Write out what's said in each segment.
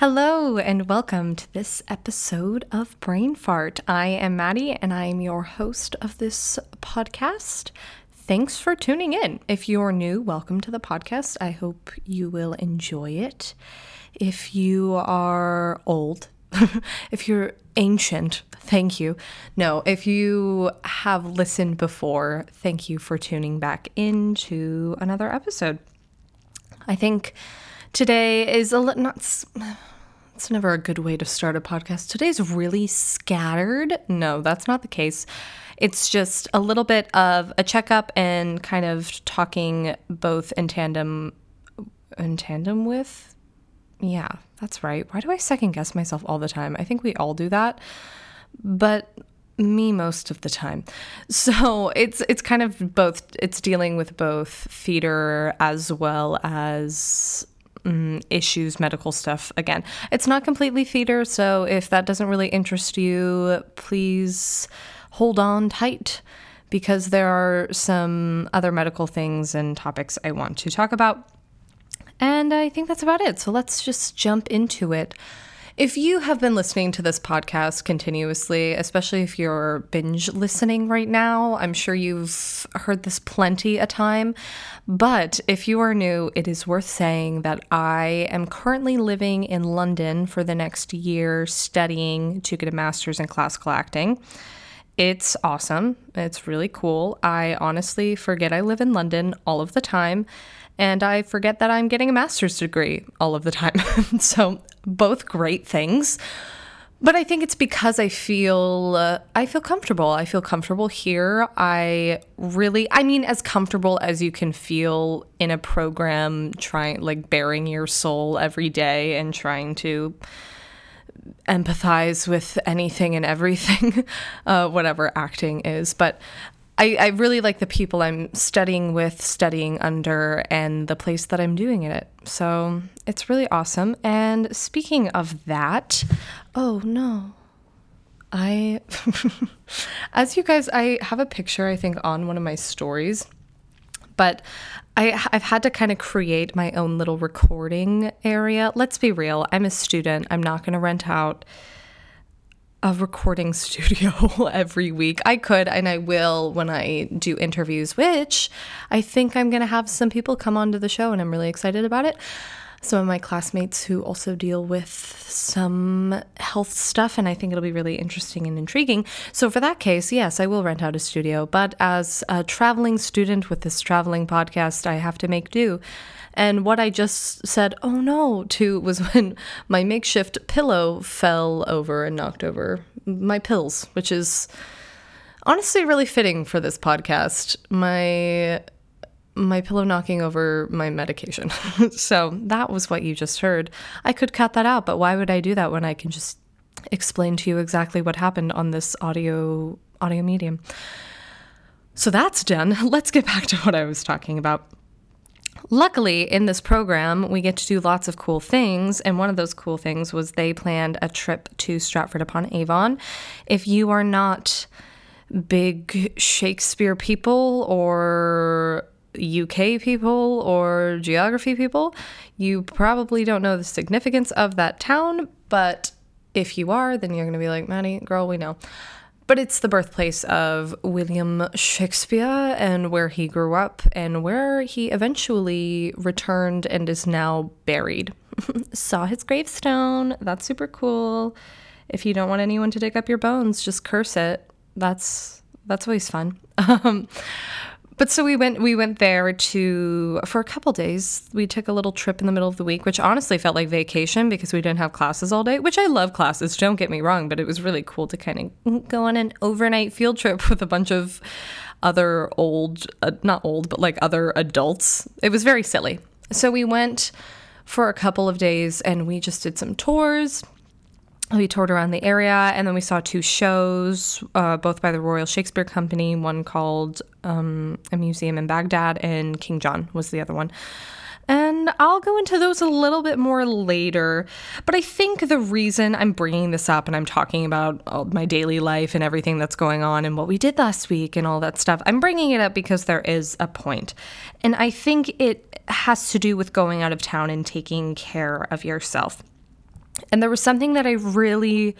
Hello, and welcome to this episode of Brain Fart. I am Maddi, and I am your host of this podcast. Thanks for tuning in. If you're new, welcome to the podcast. I hope you will enjoy it. If you are old, if you're ancient, thank you. No, if you have listened before, thank you for tuning back into another episode. I think today is a little not. It's never a good way to start a podcast. Today's really scattered. No, that's not the case. It's just a little bit of a checkup and kind of talking both in tandem in tandem with yeah, that's right. Why do I second guess myself all the time? I think we all do that. But me most of the time. So it's it's kind of both it's dealing with both theater as well as mm, issues, medical stuff. Again, it's not completely theater, so if that doesn't really interest you, please hold on tight because there are some other medical things and topics I want to talk about. And I think that's about it. So let's just jump into it. If you have been listening to this podcast continuously, especially if you're binge listening right now, I'm sure you've heard this plenty a time. But if you are new, it is worth saying that I am currently living in London for the next year studying to get a master's in classical acting. It's awesome. It's really cool. I honestly forget I live in London all of the time and I forget that I'm getting a master's degree all of the time. so, both great things. But I think it's because I feel uh, I feel comfortable. I feel comfortable here. I really I mean as comfortable as you can feel in a program trying like baring your soul every day and trying to empathize with anything and everything, uh, whatever acting is. But I, I really like the people I'm studying with, studying under, and the place that I'm doing it. So it's really awesome. And speaking of that, oh no. I, as you guys, I have a picture, I think, on one of my stories, but I, I've had to kind of create my own little recording area. Let's be real, I'm a student. I'm not going to rent out a recording studio every week. I could and I will when I do interviews, which I think I'm going to have some people come onto the show and I'm really excited about it. Some of my classmates who also deal with some health stuff, and I think it'll be really interesting and intriguing. So, for that case, yes, I will rent out a studio. But as a traveling student with this traveling podcast, I have to make do. And what I just said, oh no, to was when my makeshift pillow fell over and knocked over my pills, which is honestly really fitting for this podcast. My my pillow knocking over my medication. so that was what you just heard. I could cut that out, but why would I do that when I can just explain to you exactly what happened on this audio audio medium? So that's done. Let's get back to what I was talking about. Luckily, in this program, we get to do lots of cool things. And one of those cool things was they planned a trip to Stratford upon Avon. If you are not big Shakespeare people or UK people or geography people, you probably don't know the significance of that town. But if you are, then you're going to be like, Maddi, girl, we know. But it's the birthplace of William Shakespeare and where he grew up and where he eventually returned and is now buried. Saw his gravestone. That's super cool. If you don't want anyone to dig up your bones, just curse it. That's that's always fun. Um, but so we went we went there to for a couple days. We took a little trip in the middle of the week, which honestly felt like vacation because we didn't have classes all day, which I love classes, don't get me wrong, but it was really cool to kind of go on an overnight field trip with a bunch of other old uh, not old, but like other adults. It was very silly. So we went for a couple of days and we just did some tours we toured around the area and then we saw two shows, uh, both by the Royal Shakespeare Company, one called um, A Museum in Baghdad, and King John was the other one. And I'll go into those a little bit more later. But I think the reason I'm bringing this up and I'm talking about my daily life and everything that's going on and what we did last week and all that stuff, I'm bringing it up because there is a point. And I think it has to do with going out of town and taking care of yourself. And there was something that I really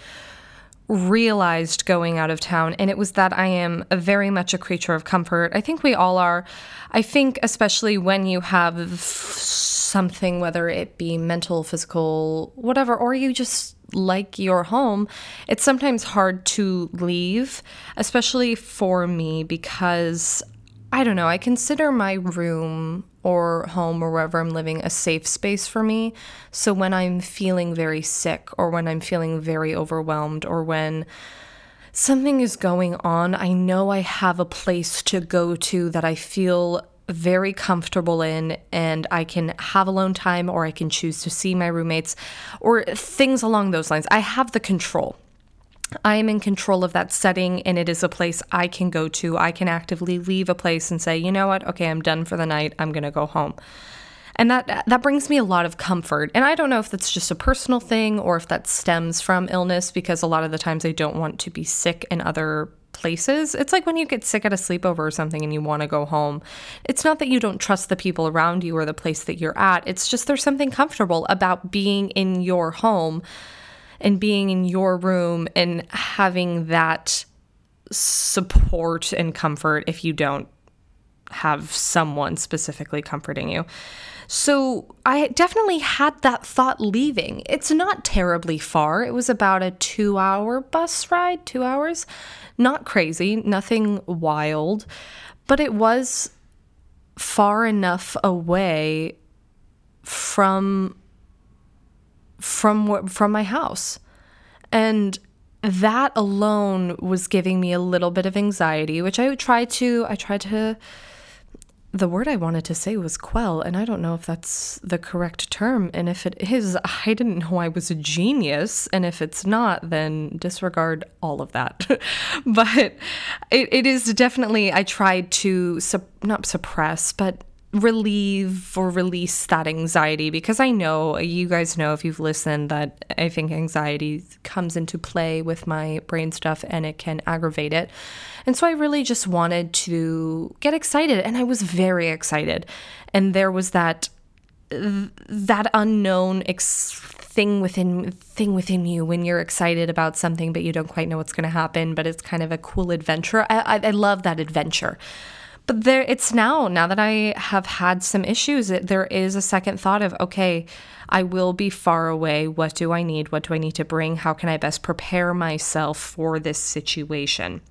realized going out of town, and it was that I am very much a creature of comfort. I think we all are. I think, especially when you have something, whether it be mental, physical, whatever, or you just like your home, it's sometimes hard to leave, especially for me, because I don't know, I consider my room or home or wherever I'm living a safe space for me. So when I'm feeling very sick or when I'm feeling very overwhelmed or when something is going on, I know I have a place to go to that I feel very comfortable in and I can have alone time or I can choose to see my roommates or things along those lines. I have the control. I am in control of that setting and it is a place I can go to. I can actively leave a place and say, you know what, okay, I'm done for the night. I'm going to go home. And that that brings me a lot of comfort. And I don't know if that's just a personal thing or if that stems from illness because a lot of the times I don't want to be sick in other places. It's like when you get sick at a sleepover or something and you want to go home. It's not that you don't trust the people around you or the place that you're at. It's just there's something comfortable about being in your home and being in your room and having that support and comfort if you don't have someone specifically comforting you. So I definitely had that thought leaving. It's not terribly far. It was about a two hour bus ride, two hours. Not crazy, nothing wild, but it was far enough away from from from my house. And that alone was giving me a little bit of anxiety, which I tried to I tried to the word I wanted to say was quell, and I don't know if that's the correct term. And if it is, I didn't know I was a genius. And if it's not, then disregard all of that. but it, it is definitely, I tried to not suppress, but relieve or release that anxiety because I know you guys know if you've listened that I think anxiety comes into play with my brain stuff and it can aggravate it. And so I really just wanted to get excited and I was very excited. And there was that that unknown ex- thing within thing within you when you're excited about something but you don't quite know what's going to happen but it's kind of a cool adventure I, I, I love that adventure but there, it's now, now that I have had some issues, it, there is a second thought of, okay, I will be far away. What do I need? What do I need to bring? How can I best prepare myself for this situation?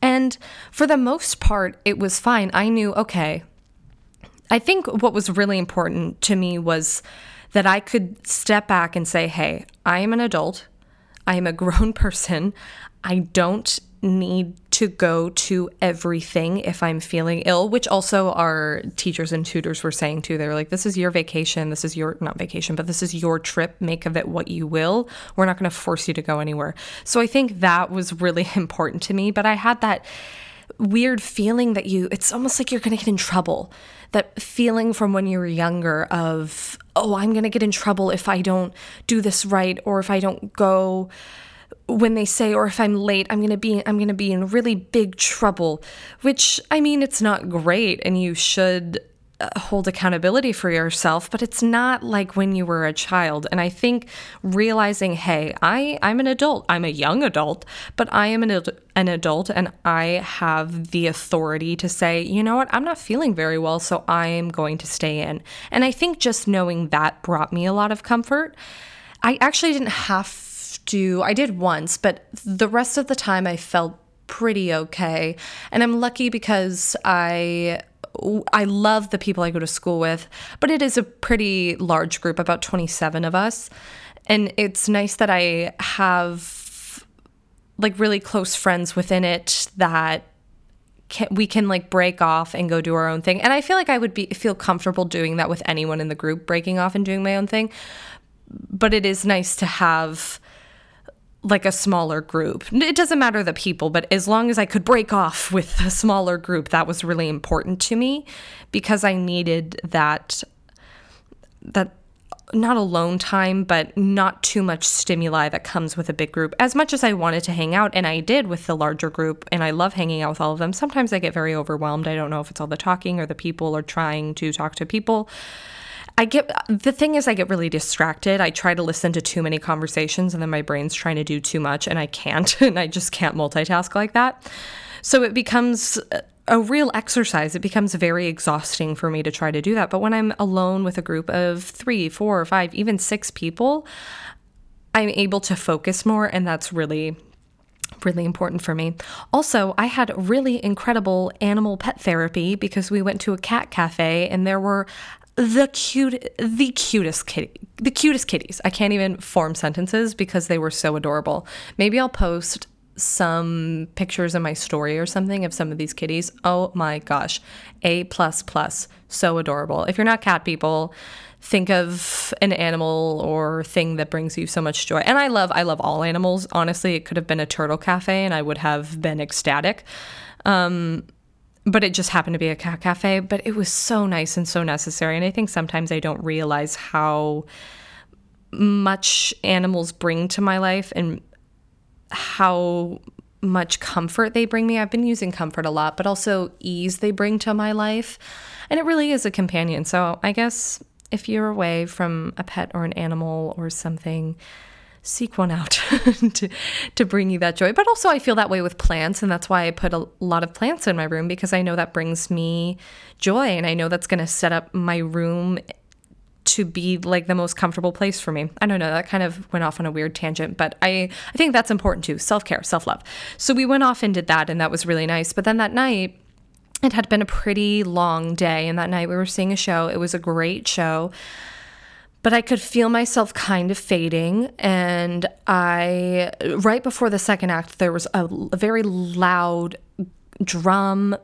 And for the most part, it was fine. I knew, okay, I think what was really important to me was that I could step back and say, hey, I am an adult. I am a grown person. I don't need to go to everything if I'm feeling ill, which also our teachers and tutors were saying too. They were like, this is your vacation. This is your, not vacation, but this is your trip. Make of it what you will. We're not going to force you to go anywhere. So I think that was really important to me. But I had that weird feeling that you, it's almost like you're going to get in trouble. That feeling from when you were younger of, oh, I'm going to get in trouble if I don't do this right or if I don't go when they say or if I'm late, I'm going to be I'm going to be in really big trouble, which I mean it's not great and you should uh, hold accountability for yourself, but it's not like when you were a child. And I think realizing, hey, I I'm an adult. I'm a young adult, but I am an an adult and I have the authority to say, you know what? I'm not feeling very well, so I am going to stay in. And I think just knowing that brought me a lot of comfort. I actually didn't have do, I did once, but the rest of the time I felt pretty okay. And I'm lucky because I I love the people I go to school with, but it is a pretty large group, about 27 of us. And it's nice that I have like really close friends within it that can, we can like break off and go do our own thing. And I feel like I would be feel comfortable doing that with anyone in the group, breaking off and doing my own thing. But it is nice to have like a smaller group. It doesn't matter the people, but as long as I could break off with a smaller group, that was really important to me because I needed that that not alone time, but not too much stimuli that comes with a big group. As much as I wanted to hang out, and I did with the larger group, and I love hanging out with all of them, sometimes I get very overwhelmed. I don't know if it's all the talking or the people or trying to talk to people. I get the thing is I get really distracted. I try to listen to too many conversations and then my brain's trying to do too much and I can't and I just can't multitask like that. So it becomes a real exercise. It becomes very exhausting for me to try to do that. But when I'm alone with a group of three, four, or five, even six people, I'm able to focus more, and that's really really important for me. Also, I had really incredible animal pet therapy because we went to a cat cafe and there were the cute the cutest kitty the cutest kitties. I can't even form sentences because they were so adorable. Maybe I'll post some pictures in my story or something of some of these kitties. Oh my gosh. A plus plus. So adorable. If you're not cat people, think of an animal or thing that brings you so much joy. And I love I love all animals. Honestly, it could have been a turtle cafe and I would have been ecstatic. Um, but it just happened to be a cat cafe, but it was so nice and so necessary. And I think sometimes I don't realize how much animals bring to my life and how much comfort they bring me. I've been using comfort a lot, but also ease they bring to my life. And it really is a companion. So I guess if you're away from a pet or an animal or something, seek one out to, to bring you that joy. But also, I feel that way with plants. And that's why I put a lot of plants in my room because I know that brings me joy. And I know that's going to set up my room to be like the most comfortable place for me. I don't know, that kind of went off on a weird tangent, but I I think that's important too. Self-care, self-love. So we went off and did that and that was really nice. But then that night it had been a pretty long day and that night we were seeing a show. It was a great show. But I could feel myself kind of fading and I right before the second act there was a, a very loud drum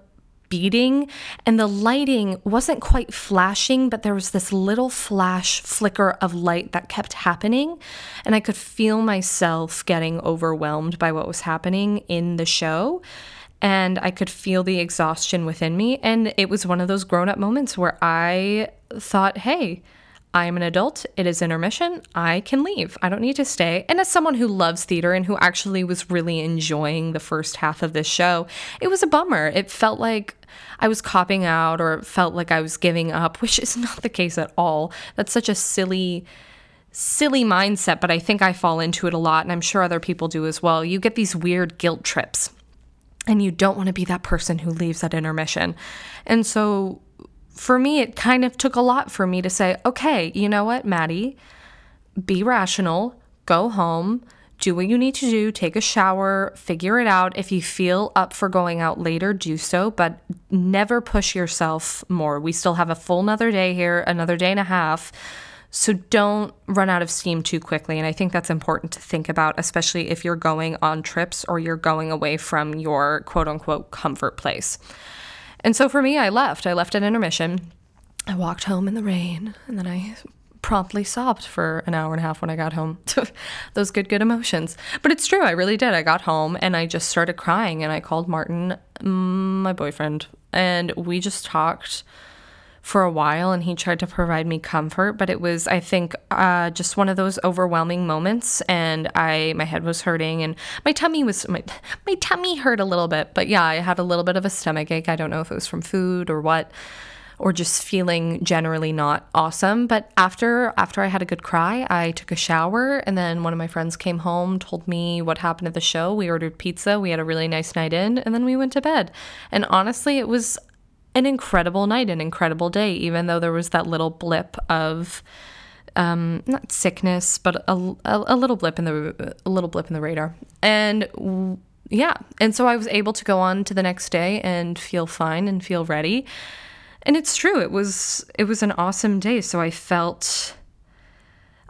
beating and the lighting wasn't quite flashing but there was this little flash flicker of light that kept happening and i could feel myself getting overwhelmed by what was happening in the show and i could feel the exhaustion within me and it was one of those grown up moments where i thought hey I am an adult. It is intermission. I can leave. I don't need to stay. And as someone who loves theater and who actually was really enjoying the first half of this show, it was a bummer. It felt like I was copping out or it felt like I was giving up, which is not the case at all. That's such a silly silly mindset, but I think I fall into it a lot and I'm sure other people do as well. You get these weird guilt trips and you don't want to be that person who leaves at intermission. And so for me, it kind of took a lot for me to say, okay, you know what, Maddi, be rational, go home, do what you need to do, take a shower, figure it out. If you feel up for going out later, do so, but never push yourself more. We still have a full another day here, another day and a half. So don't run out of steam too quickly. And I think that's important to think about, especially if you're going on trips or you're going away from your quote unquote comfort place. And so for me, I left. I left at intermission. I walked home in the rain and then I promptly sobbed for an hour and a half when I got home. Those good, good emotions. But it's true, I really did. I got home and I just started crying and I called Martin, mm, my boyfriend, and we just talked for a while and he tried to provide me comfort but it was i think uh, just one of those overwhelming moments and i my head was hurting and my tummy was my, my tummy hurt a little bit but yeah i had a little bit of a stomach ache i don't know if it was from food or what or just feeling generally not awesome. But after after I had a good cry, I took a shower and then one of my friends came home, told me what happened at the show. We ordered pizza, we had a really nice night in, and then we went to bed. And honestly, it was an incredible night, an incredible day, even though there was that little blip of um, not sickness, but a, a, a, little blip in the a little blip in the radar. And yeah, and so I was able to go on to the next day and feel fine and feel ready. And it's true it was it was an awesome day. So i felt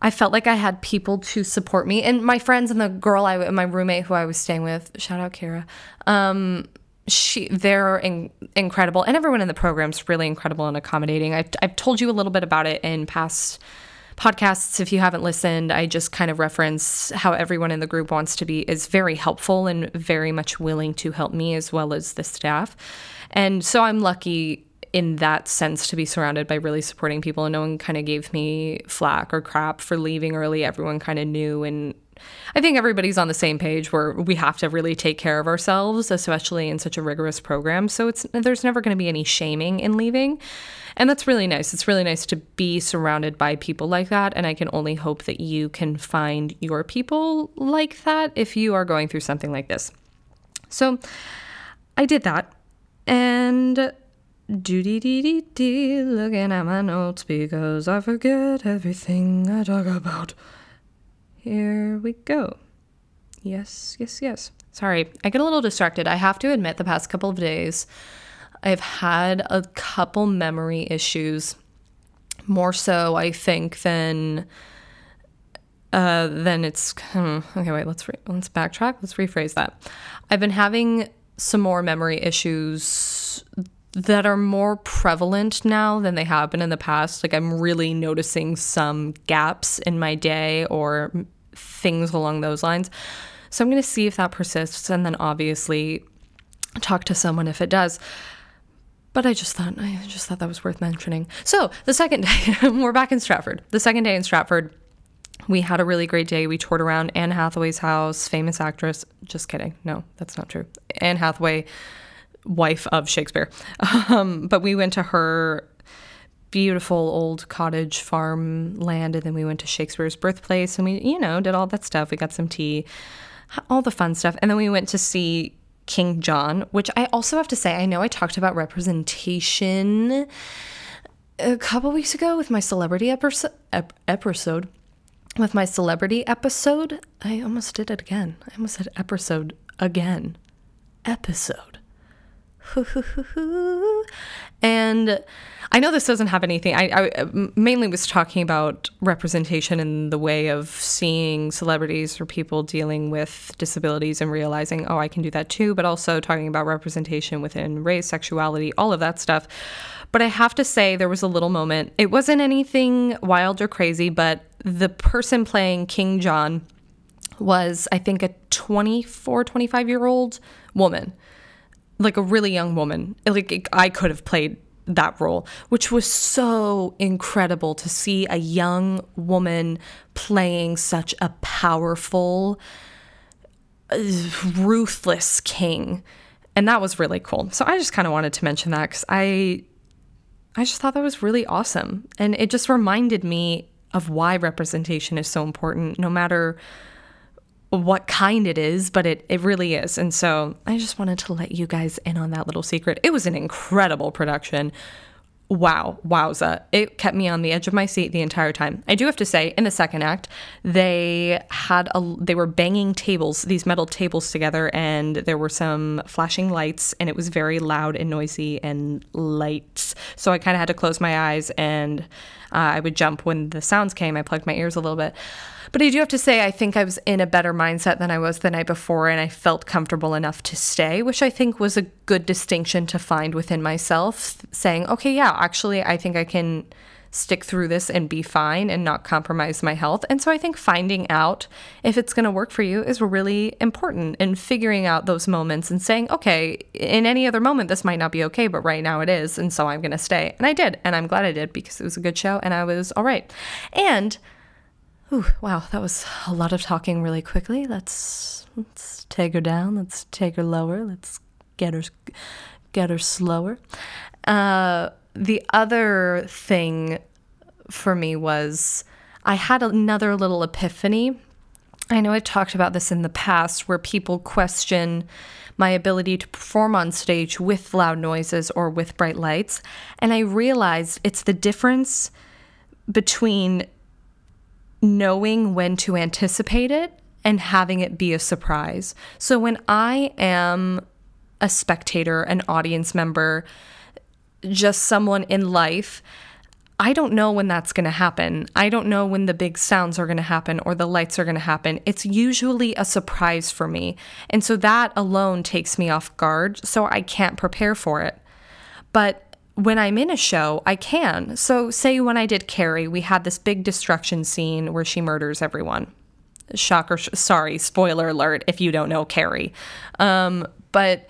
i felt like i had people to support me. And my friends and the girl i my roommate who i was staying with shout out kara um she they're in, incredible and everyone in the program's really incredible and accommodating. I've, I've told you a little bit about it in past podcasts. If you haven't listened i just kind of reference how everyone in the group wants to be is very helpful and very much willing to help me as well as the staff. And so i'm lucky in that sense to be surrounded by really supporting people. And no one kind of gave me flack or crap for leaving early. Everyone kind of knew and I think everybody's on the same page where we have to really take care of ourselves, especially in such a rigorous program. So it's there's never going to be any shaming in leaving. And that's really nice. It's really nice to be surrounded by people like that. And I can only hope that you can find your people like that if you are going through something like this. So I did that. And do dee dee dee dee, looking at my notes because I forget everything I talk about. Here we go. Yes, yes, yes. Sorry, I get a little distracted. I have to admit, the past couple of days, I've had a couple memory issues. More so, I think, than uh, then it's hmm, okay. Wait, let's re- let's backtrack. Let's rephrase that. I've been having some more memory issues that are more prevalent now than they have been in the past. Like I'm really noticing some gaps in my day or things along those lines. So I'm going to see if that persists and then obviously talk to someone if it does. But I just thought I just thought that was worth mentioning. So, the second day, we're back in Stratford. The second day in Stratford, we had a really great day. We toured around Anne Hathaway's house, famous actress. Just kidding. No, that's not true. Anne Hathaway wife of Shakespeare. Um, but we went to her beautiful old cottage farm land and then we went to Shakespeare's birthplace and we, you know, did all that stuff. We got some tea, all the fun stuff. And then we went to see King John, which I also have to say, I know I talked about representation a couple weeks ago with my celebrity episode, episode with my celebrity episode. I almost did it again. I almost said episode again. Episode. and I know this doesn't have anything. I, I, mainly was talking about representation in the way of seeing celebrities or people dealing with disabilities and realizing, oh, I can do that too, but also talking about representation within race, sexuality, all of that stuff. But I have to say, there was a little moment. It wasn't anything wild or crazy, but the person playing King John was, I think, a 24, 25 year old woman like a really young woman. Like I could have played that role, which was so incredible to see a young woman playing such a powerful, ruthless king. And that was really cool. So I just kind of wanted to mention that because I, I just thought that was really awesome. And it just reminded me of why representation is so important, no matter what kind it is, but it, it really is. And so I just wanted to let you guys in on that little secret. It was an incredible production. Wow, wowza. It kept me on the edge of my seat the entire time. I do have to say, in the second act, they had a they were banging tables, these metal tables together, and there were some flashing lights, and it was very loud and noisy and lights. So I kind of had to close my eyes and uh, I would jump when the sounds came. I plugged my ears a little bit. But I do have to say, I think I was in a better mindset than I was the night before, and I felt comfortable enough to stay, which I think was a good distinction to find within myself, saying, okay, yeah, actually, I think I can stick through this and be fine and not compromise my health. And so I think finding out if it's going to work for you is really important and figuring out those moments and saying, okay, in any other moment, this might not be okay, but right now it is. And so I'm going to stay. And I did. And I'm glad I did because it was a good show and I was all right. And Ooh, wow, that was a lot of talking really quickly. Let's let's take her down. Let's take her lower. Let's get her get her slower. Uh, the other thing for me was I had another little epiphany. I know I've talked about this in the past where people question my ability to perform on stage with loud noises or with bright lights. And I realized it's the difference between knowing when to anticipate it and having it be a surprise. So when I am a spectator, an audience member, just someone in life, I don't know when that's going to happen. I don't know when the big sounds are going to happen or the lights are going to happen. It's usually a surprise for me. And so that alone takes me off guard, so I can't prepare for it. But when I'm in a show, I can. So, say when I did Carrie, we had this big destruction scene where she murders everyone. Shocker, sh- sorry, spoiler alert if you don't know Carrie. Um, but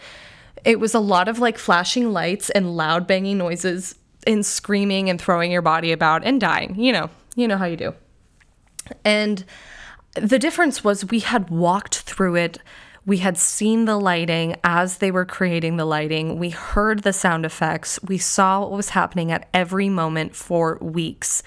it was a lot of like flashing lights and loud banging noises and screaming and throwing your body about and dying. You know, you know how you do. And the difference was we had walked through it. We had seen the lighting as they were creating the lighting. We heard the sound effects. We saw what was happening at every moment for weeks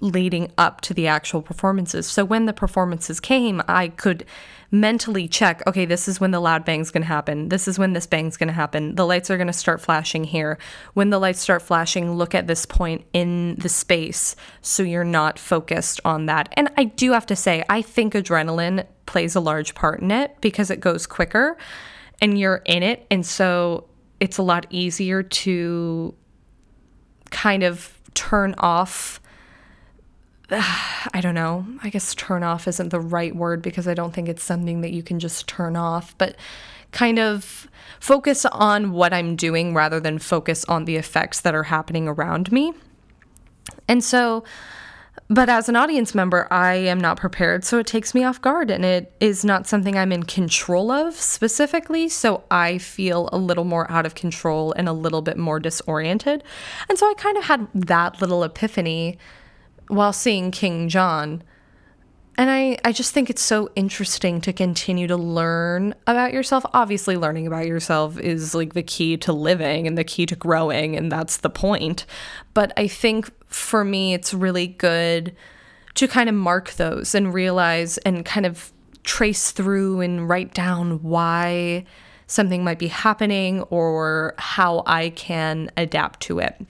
leading up to the actual performances. So when the performances came, I could mentally check okay, this is when the loud bang's gonna happen. This is when this bang's gonna happen. The lights are gonna start flashing here. When the lights start flashing, look at this point in the space so you're not focused on that. And I do have to say, I think adrenaline plays a large part in it because it goes quicker and you're in it. And so it's a lot easier to kind of turn off I don't know. I guess turn off isn't the right word because I don't think it's something that you can just turn off, but kind of focus on what I'm doing rather than focus on the effects that are happening around me. And so, but as an audience member, I am not prepared, so it takes me off guard and it is not something I'm in control of specifically. So I feel a little more out of control and a little bit more disoriented. And so I kind of had that little epiphany while seeing King John. And I, I just think it's so interesting to continue to learn about yourself. Obviously, learning about yourself is like the key to living and the key to growing, and that's the point. But I think for me, it's really good to kind of mark those and realize and kind of trace through and write down why something might be happening or how I can adapt to it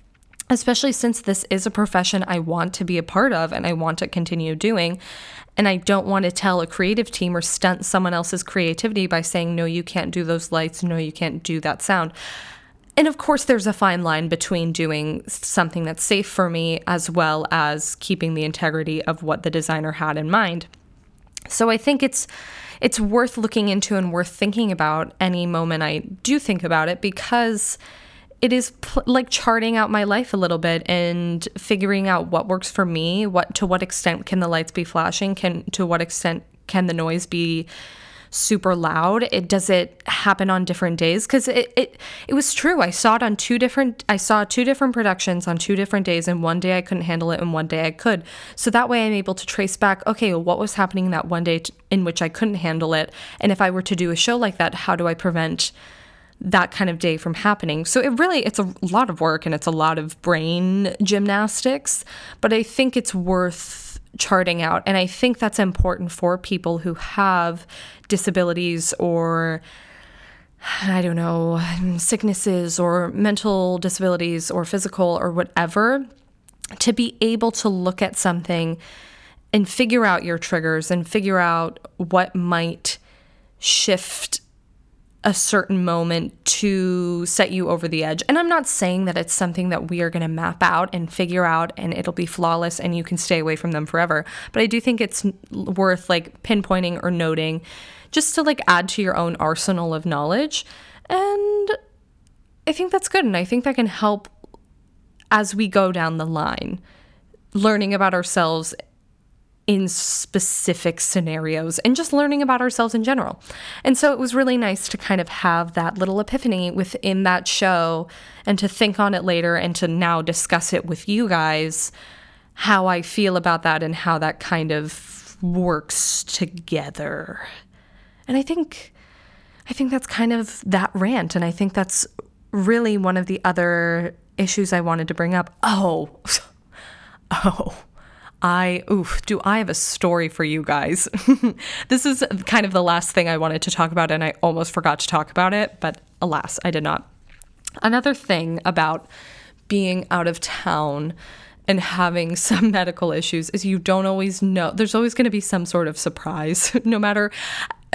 especially since this is a profession I want to be a part of and I want to continue doing. And I don't want to tell a creative team or stunt someone else's creativity by saying, no, you can't do those lights, no, you can't do that sound. And of course, there's a fine line between doing something that's safe for me as well as keeping the integrity of what the designer had in mind. So I think it's it's worth looking into and worth thinking about any moment I do think about it because it is pl- like charting out my life a little bit and figuring out what works for me what to what extent can the lights be flashing can to what extent can the noise be super loud it does it happen on different days? Because it, it it was true. I saw it on two different i saw two different productions on two different days and one day i couldn't handle it and one day i could. So that way i'm able to trace back okay well, what was happening that one day t- in which i couldn't handle it? And if i were to do a show like that how do i prevent that kind of day from happening. So it really it's a lot of work and it's a lot of brain gymnastics, but I think it's worth charting out. And I think that's important for people who have disabilities or I don't know, sicknesses or mental disabilities or physical or whatever to be able to look at something and figure out your triggers and figure out what might shift a certain moment to set you over the edge. And I'm not saying that it's something that we are going to map out and figure out and it'll be flawless and you can stay away from them forever. But I do think it's worth like pinpointing or noting just to like add to your own arsenal of knowledge. And I think that's good. And I think that can help as we go down the line, learning about ourselves in specific scenarios and just learning about ourselves in general. And so it was really nice to kind of have that little epiphany within that show and to think on it later and to now discuss it with you guys how I feel about that and how that kind of works together. And I think I think that's kind of that rant and I think that's really one of the other issues I wanted to bring up. Oh. Oh I, oof, do I have a story for you guys? this is kind of the last thing I wanted to talk about, and I almost forgot to talk about it, but alas, I did not. Another thing about being out of town and having some medical issues is you don't always know. There's always going to be some sort of surprise, no matter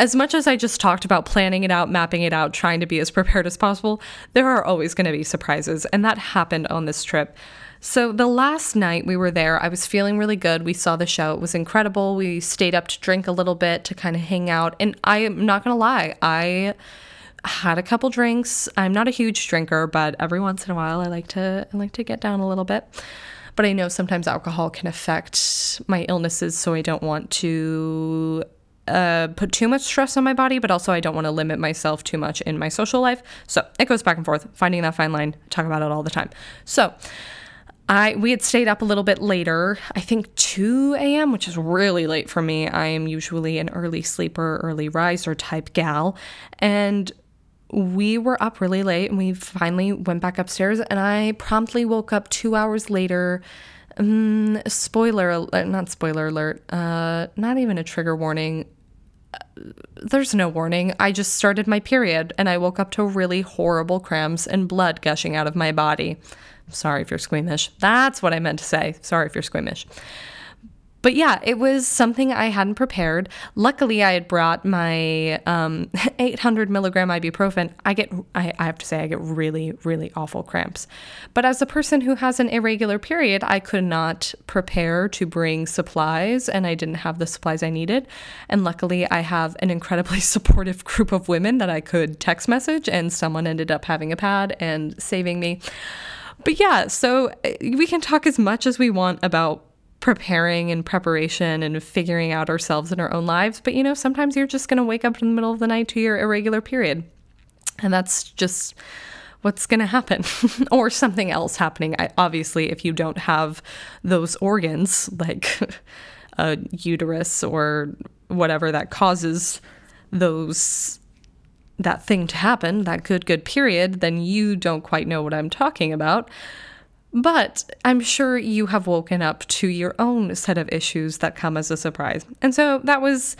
as much as I just talked about planning it out, mapping it out, trying to be as prepared as possible, there are always going to be surprises. And that happened on this trip. So the last night we were there, I was feeling really good. We saw the show. It was incredible. We stayed up to drink a little bit to kind of hang out. And I am not going to lie, I had a couple drinks. I'm not a huge drinker, but every once in a while I like to I like to get down a little bit. But I know sometimes alcohol can affect my illnesses, so I don't want to uh, put too much stress on my body, but also I don't want to limit myself too much in my social life. So it goes back and forth, finding that fine line, talk about it all the time. So I we had stayed up a little bit later, I think 2 a.m., which is really late for me. I am usually an early sleeper, early riser type gal. And we were up really late and we finally went back upstairs and I promptly woke up two hours later. Um, spoiler alert, not spoiler alert, uh, not even a trigger warning. Uh, there's no warning. I just started my period and I woke up to really horrible cramps and blood gushing out of my body. Sorry if you're squeamish. That's what I meant to say. Sorry if you're squeamish. But yeah, it was something I hadn't prepared. Luckily, I had brought my um, 800 milligram ibuprofen. I get, I, I have to say, I get really, really awful cramps. But as a person who has an irregular period, I could not prepare to bring supplies, and I didn't have the supplies I needed. And luckily, I have an incredibly supportive group of women that I could text message, and someone ended up having a pad and saving me. But yeah, so uh, we can talk as much as we want about preparing and preparation and figuring out ourselves in our own lives. But you know, sometimes you're just going to wake up in the middle of the night to your irregular period. And that's just what's going to happen or something else happening. I, obviously, if you don't have those organs like a uterus or whatever that causes those that thing to happen, that good, good period, then you don't quite know what I'm talking about. But I'm sure you have woken up to your own set of issues that come as a surprise. And so that was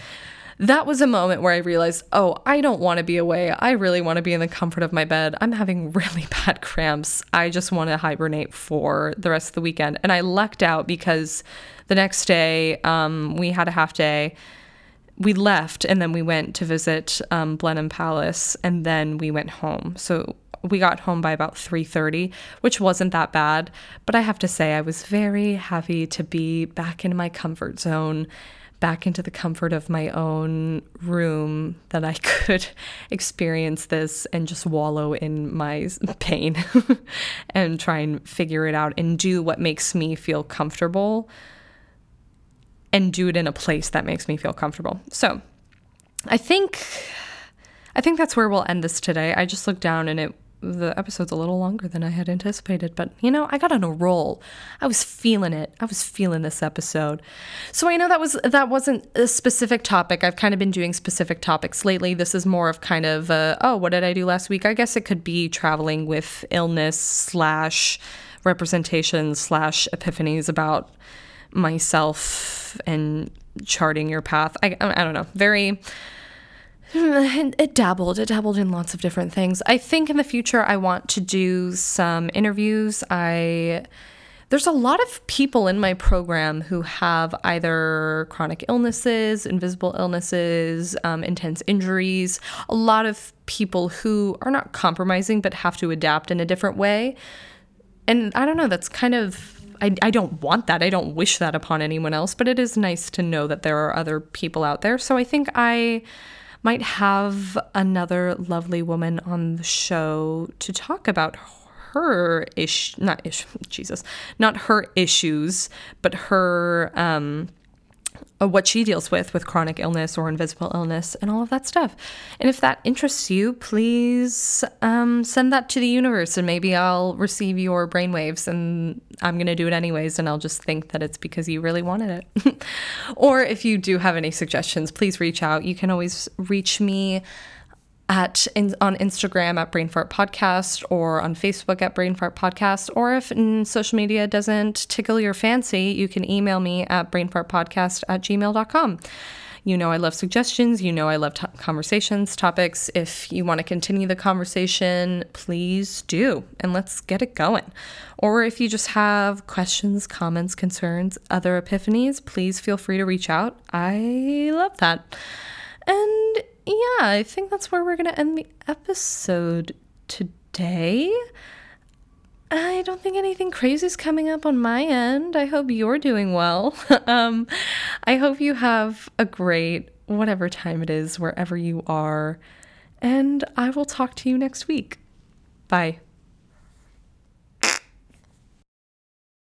that was a moment where I realized, oh, I don't want to be away. I really want to be in the comfort of my bed. I'm having really bad cramps. I just want to hibernate for the rest of the weekend. And I lucked out because the next day um, we had a half day we left and then we went to visit um, Blenheim Palace and then we went home. So we got home by about 3:30, which wasn't that bad, but I have to say I was very happy to be back in my comfort zone, back into the comfort of my own room that I could experience this and just wallow in my pain and try and figure it out and do what makes me feel comfortable and do it in a place that makes me feel comfortable. So, I think I think that's where we'll end this today. I just looked down and it the episode's a little longer than I had anticipated, but you know, I got on a roll. I was feeling it. I was feeling this episode. So I know that was that wasn't a specific topic. I've kind of been doing specific topics lately. This is more of kind of a, oh, what did I do last week? I guess it could be traveling with illness slash representation slash epiphanies about myself and charting your path. I I don't know. Very it dabbled it dabbled in lots of different things i think in the future i want to do some interviews i there's a lot of people in my program who have either chronic illnesses invisible illnesses um, intense injuries a lot of people who are not compromising but have to adapt in a different way and i don't know that's kind of I, I don't want that. I don't wish that upon anyone else, but it is nice to know that there are other people out there. So I think I might have another lovely woman on the show to talk about her ish not ish Jesus not her issues but her um what she deals with with chronic illness or invisible illness and all of that stuff. And if that interests you, please um, send that to the universe and maybe I'll receive your brainwaves and I'm going to do it anyways and I'll just think that it's because you really wanted it. or if you do have any suggestions, please reach out. You can always reach me at in, on Instagram at Brainfart Podcast or on Facebook at Brainfart Podcast. Or if mm, social media doesn't tickle your fancy, you can email me at brainfartpodcast at gmail.com. You know, I love suggestions. You know, I love t- conversations, topics. If you want to continue the conversation, please do, and let's get it going. Or if you just have questions, comments, concerns, other epiphanies, please feel free to reach out. I love that. And yeah, I think that's where we're going to end the episode today. I don't think anything crazy is coming up on my end. I hope you're doing well. um, I hope you have a great whatever time it is, wherever you are. And I will talk to you next week. Bye.